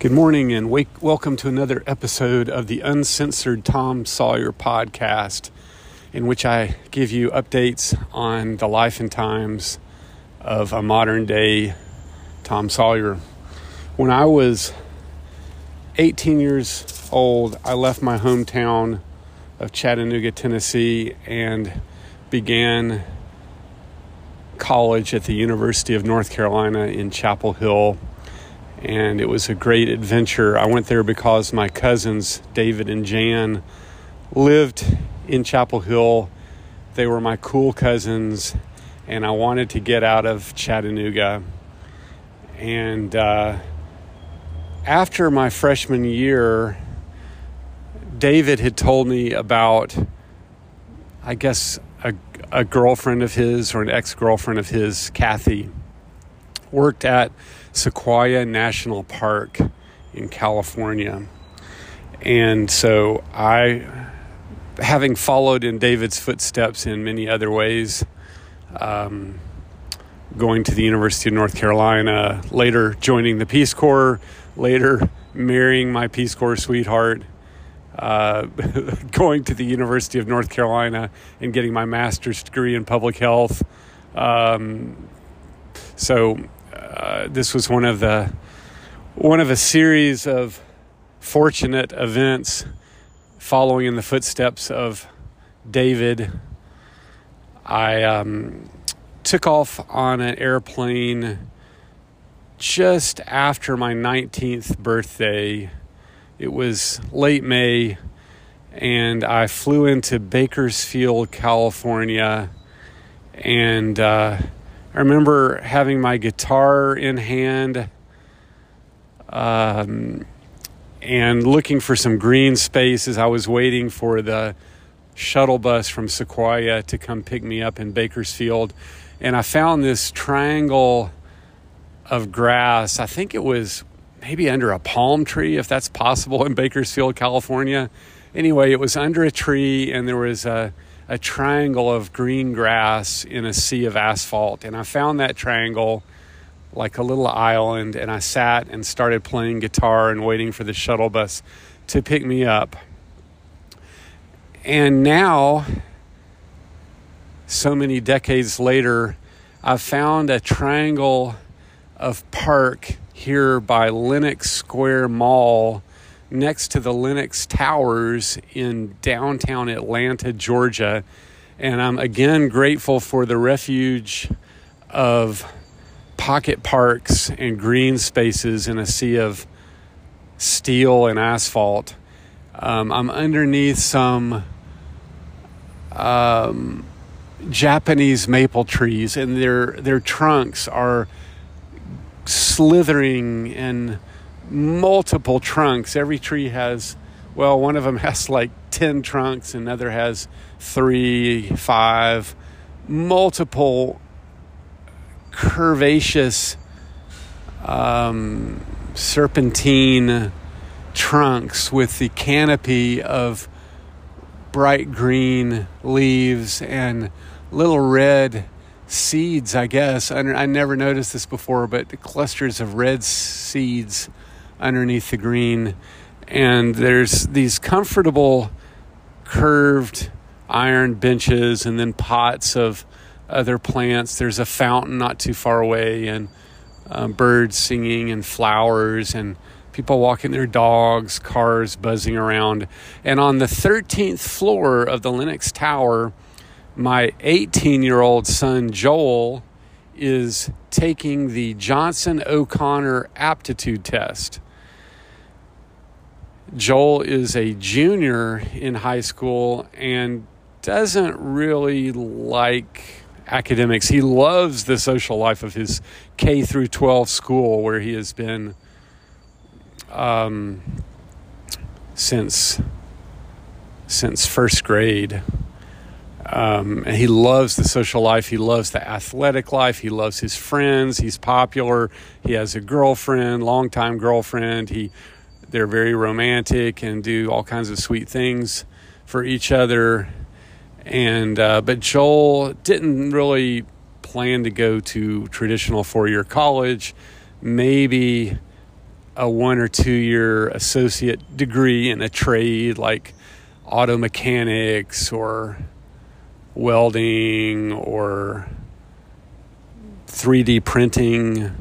Good morning and wake, welcome to another episode of the Uncensored Tom Sawyer podcast, in which I give you updates on the life and times of a modern day Tom Sawyer. When I was 18 years old, I left my hometown of Chattanooga, Tennessee, and began college at the University of North Carolina in Chapel Hill and it was a great adventure. I went there because my cousins, David and Jan, lived in Chapel Hill. They were my cool cousins, and I wanted to get out of Chattanooga. And uh, after my freshman year, David had told me about, I guess, a, a girlfriend of his or an ex girlfriend of his, Kathy, worked at Sequoia National Park in California. And so I, having followed in David's footsteps in many other ways, um, going to the University of North Carolina, later joining the Peace Corps, later marrying my Peace Corps sweetheart, uh, going to the University of North Carolina and getting my master's degree in public health. Um, so uh, this was one of the one of a series of fortunate events following in the footsteps of David. I um, took off on an airplane just after my 19th birthday. It was late May, and I flew into Bakersfield, California, and uh, I remember having my guitar in hand um, and looking for some green space as I was waiting for the shuttle bus from Sequoia to come pick me up in Bakersfield. And I found this triangle of grass. I think it was maybe under a palm tree, if that's possible in Bakersfield, California. Anyway, it was under a tree, and there was a a triangle of green grass in a sea of asphalt. And I found that triangle like a little island, and I sat and started playing guitar and waiting for the shuttle bus to pick me up. And now, so many decades later, I've found a triangle of park here by Lenox Square Mall next to the Lenox Towers in downtown Atlanta, Georgia. And I'm again grateful for the refuge of pocket parks and green spaces in a sea of steel and asphalt. Um, I'm underneath some um, Japanese maple trees, and their their trunks are slithering and multiple trunks. Every tree has, well, one of them has like 10 trunks, another has three, five, multiple curvaceous um, serpentine trunks with the canopy of bright green leaves and little red seeds, I guess. I, never noticed this before, but clusters of red seeds underneath the green. And there's these comfortable curved iron benches and then pots of other plants. There's a fountain not too far away and um, birds singing and flowers and people walking their dogs, cars buzzing around. And on the 13th floor of the Lenox Tower, my 18 year old son Joel is taking the Johnson O'Connor aptitude test. Joel is a junior in high school and doesn't really like academics. He loves the social life of his K through 12 school where he has been um, since since first grade. Um, and he loves the social life. He loves the athletic life. He loves his friends. He's popular. He has a girlfriend, longtime girlfriend. He they're very romantic and do all kinds of sweet things for each other. And uh, but Joel didn't really plan to go to traditional four year college. Maybe a one or two year associate degree in a trade like auto mechanics or welding or 3D printing,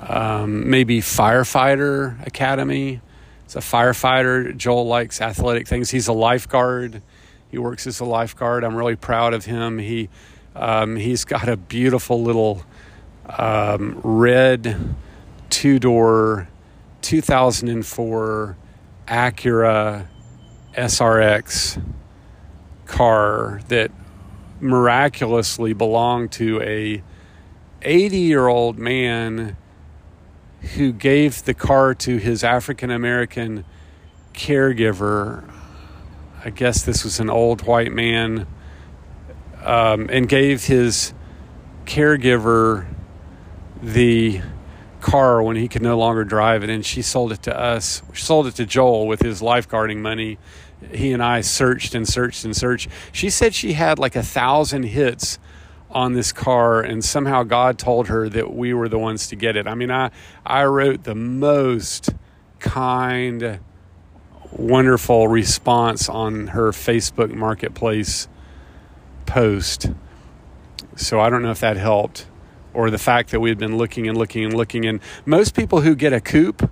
um, maybe firefighter academy. It's a firefighter. Joel likes athletic things. He's a lifeguard. He works as a lifeguard. I'm really proud of him. He um, he's got a beautiful little um, red two door 2004 Acura SRX car that miraculously belonged to a 80 year old man who gave the car to his African American caregiver. I guess this was an old white man, um, and gave his caregiver the car when he could no longer drive it. And she sold it to us. She sold it to Joel with his lifeguarding money. He and I searched and searched and searched. She said she had like a thousand hits on this car and somehow God told her that we were the ones to get it. I mean, I I wrote the most kind wonderful response on her Facebook marketplace post. So I don't know if that helped or the fact that we had been looking and looking and looking and most people who get a coupe,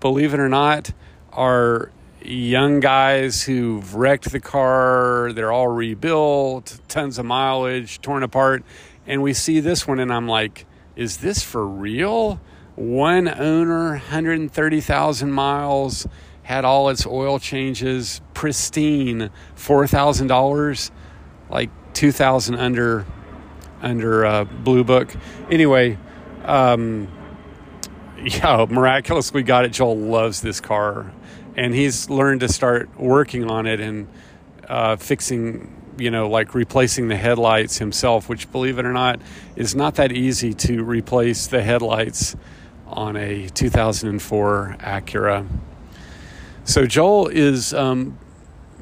believe it or not, are young guys who've wrecked the car, they're all rebuilt, tons of mileage, torn apart. And we see this one, and I'm like, is this for real? One owner, 130,000 miles, had all its oil changes, pristine, $4,000, like 2000 under under uh, Blue Book. Anyway, um, yeah, miraculously got it. Joel loves this car and he's learned to start working on it and uh, fixing you know like replacing the headlights himself which believe it or not is not that easy to replace the headlights on a 2004 acura. So joel is um,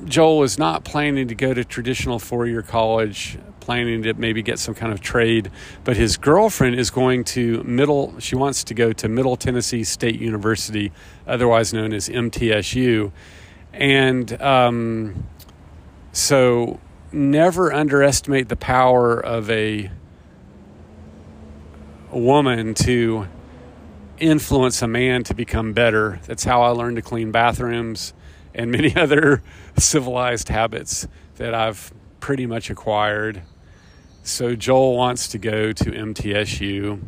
joel is not planning to go to traditional four-year college planning to maybe get some kind of trade. But his girlfriend is going to Middle, she wants to go to Middle Tennessee State University, otherwise known as MTSU. And um, so never underestimate the power of a, a woman to influence a man to become better. That's how I learned to clean bathrooms and many other civilized habits that I've pretty much acquired. So Joel wants to go to MTSU,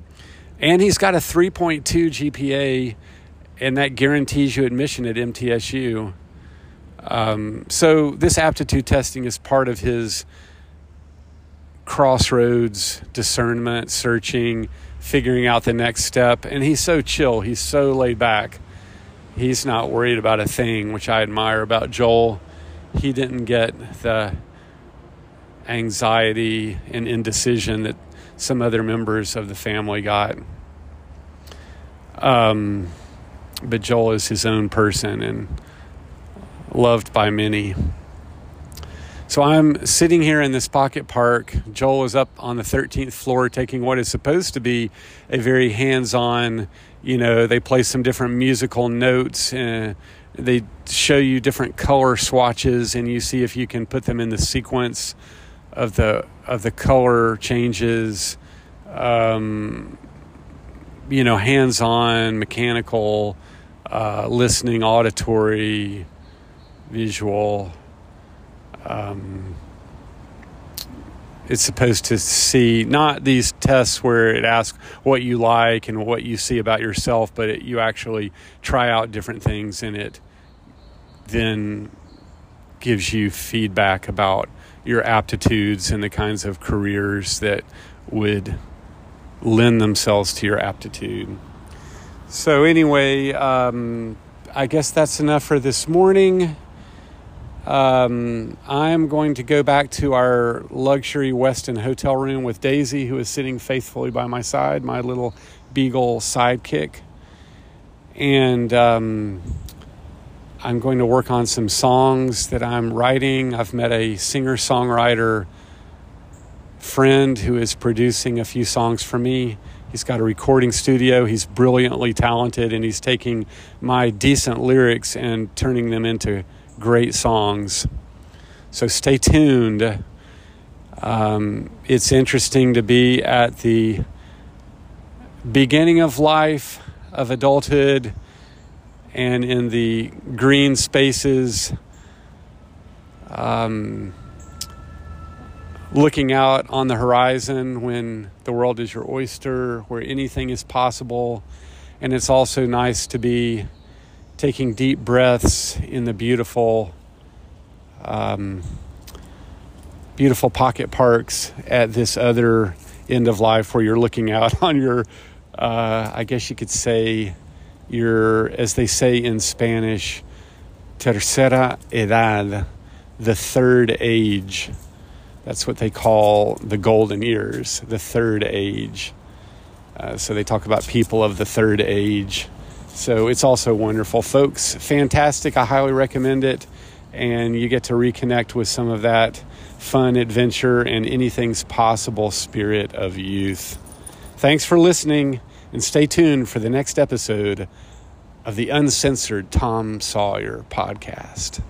and he's got a 3.2 GPA, and that guarantees you admission at MTSU. Um, so this aptitude testing is part of his crossroads discernment, searching, figuring out the next step. And he's so chill, he's so laid back. He's not worried about a thing, which I admire about Joel. He didn't get the anxiety and indecision that some other members of the family got. Um, but Joel is his own person and loved by many. So I'm sitting here in this pocket park. Joel is up on the 13th floor taking what is supposed to be a very hands on, you know, they play some different musical notes and they show you different color swatches and you see if you can put them in the sequence of the of the color changes, um, you know, hands-on, mechanical, uh, listening, auditory, visual. Um, it's supposed to see not these tests where it asks what you like and what you see about yourself, but it, you actually try out different things and it then gives you feedback about your aptitudes and the kinds of careers that would lend themselves to your aptitude. So, anyway, um, I guess that's enough for this morning. Um, I'm going to go back to our luxury Westin hotel room with Daisy, who is sitting faithfully by my side, my little beagle sidekick. And um, I'm going to work on some songs that I'm writing. I've met a singer songwriter friend who is producing a few songs for me He's got a recording studio. He's brilliantly talented, and he's taking my decent lyrics and turning them into great songs. So stay tuned. Um, it's interesting to be at the beginning of life, of adulthood, and in the green spaces. Um, looking out on the horizon when the world is your oyster, where anything is possible. And it's also nice to be taking deep breaths in the beautiful, um, beautiful pocket parks at this other end of life where you're looking out on your, uh, I guess you could say, your, as they say in Spanish, tercera edad, the third age. That's what they call the golden years, the third age. Uh, so they talk about people of the third age. So it's also wonderful. Folks, fantastic. I highly recommend it. And you get to reconnect with some of that fun adventure and anything's possible spirit of youth. Thanks for listening and stay tuned for the next episode of the Uncensored Tom Sawyer podcast.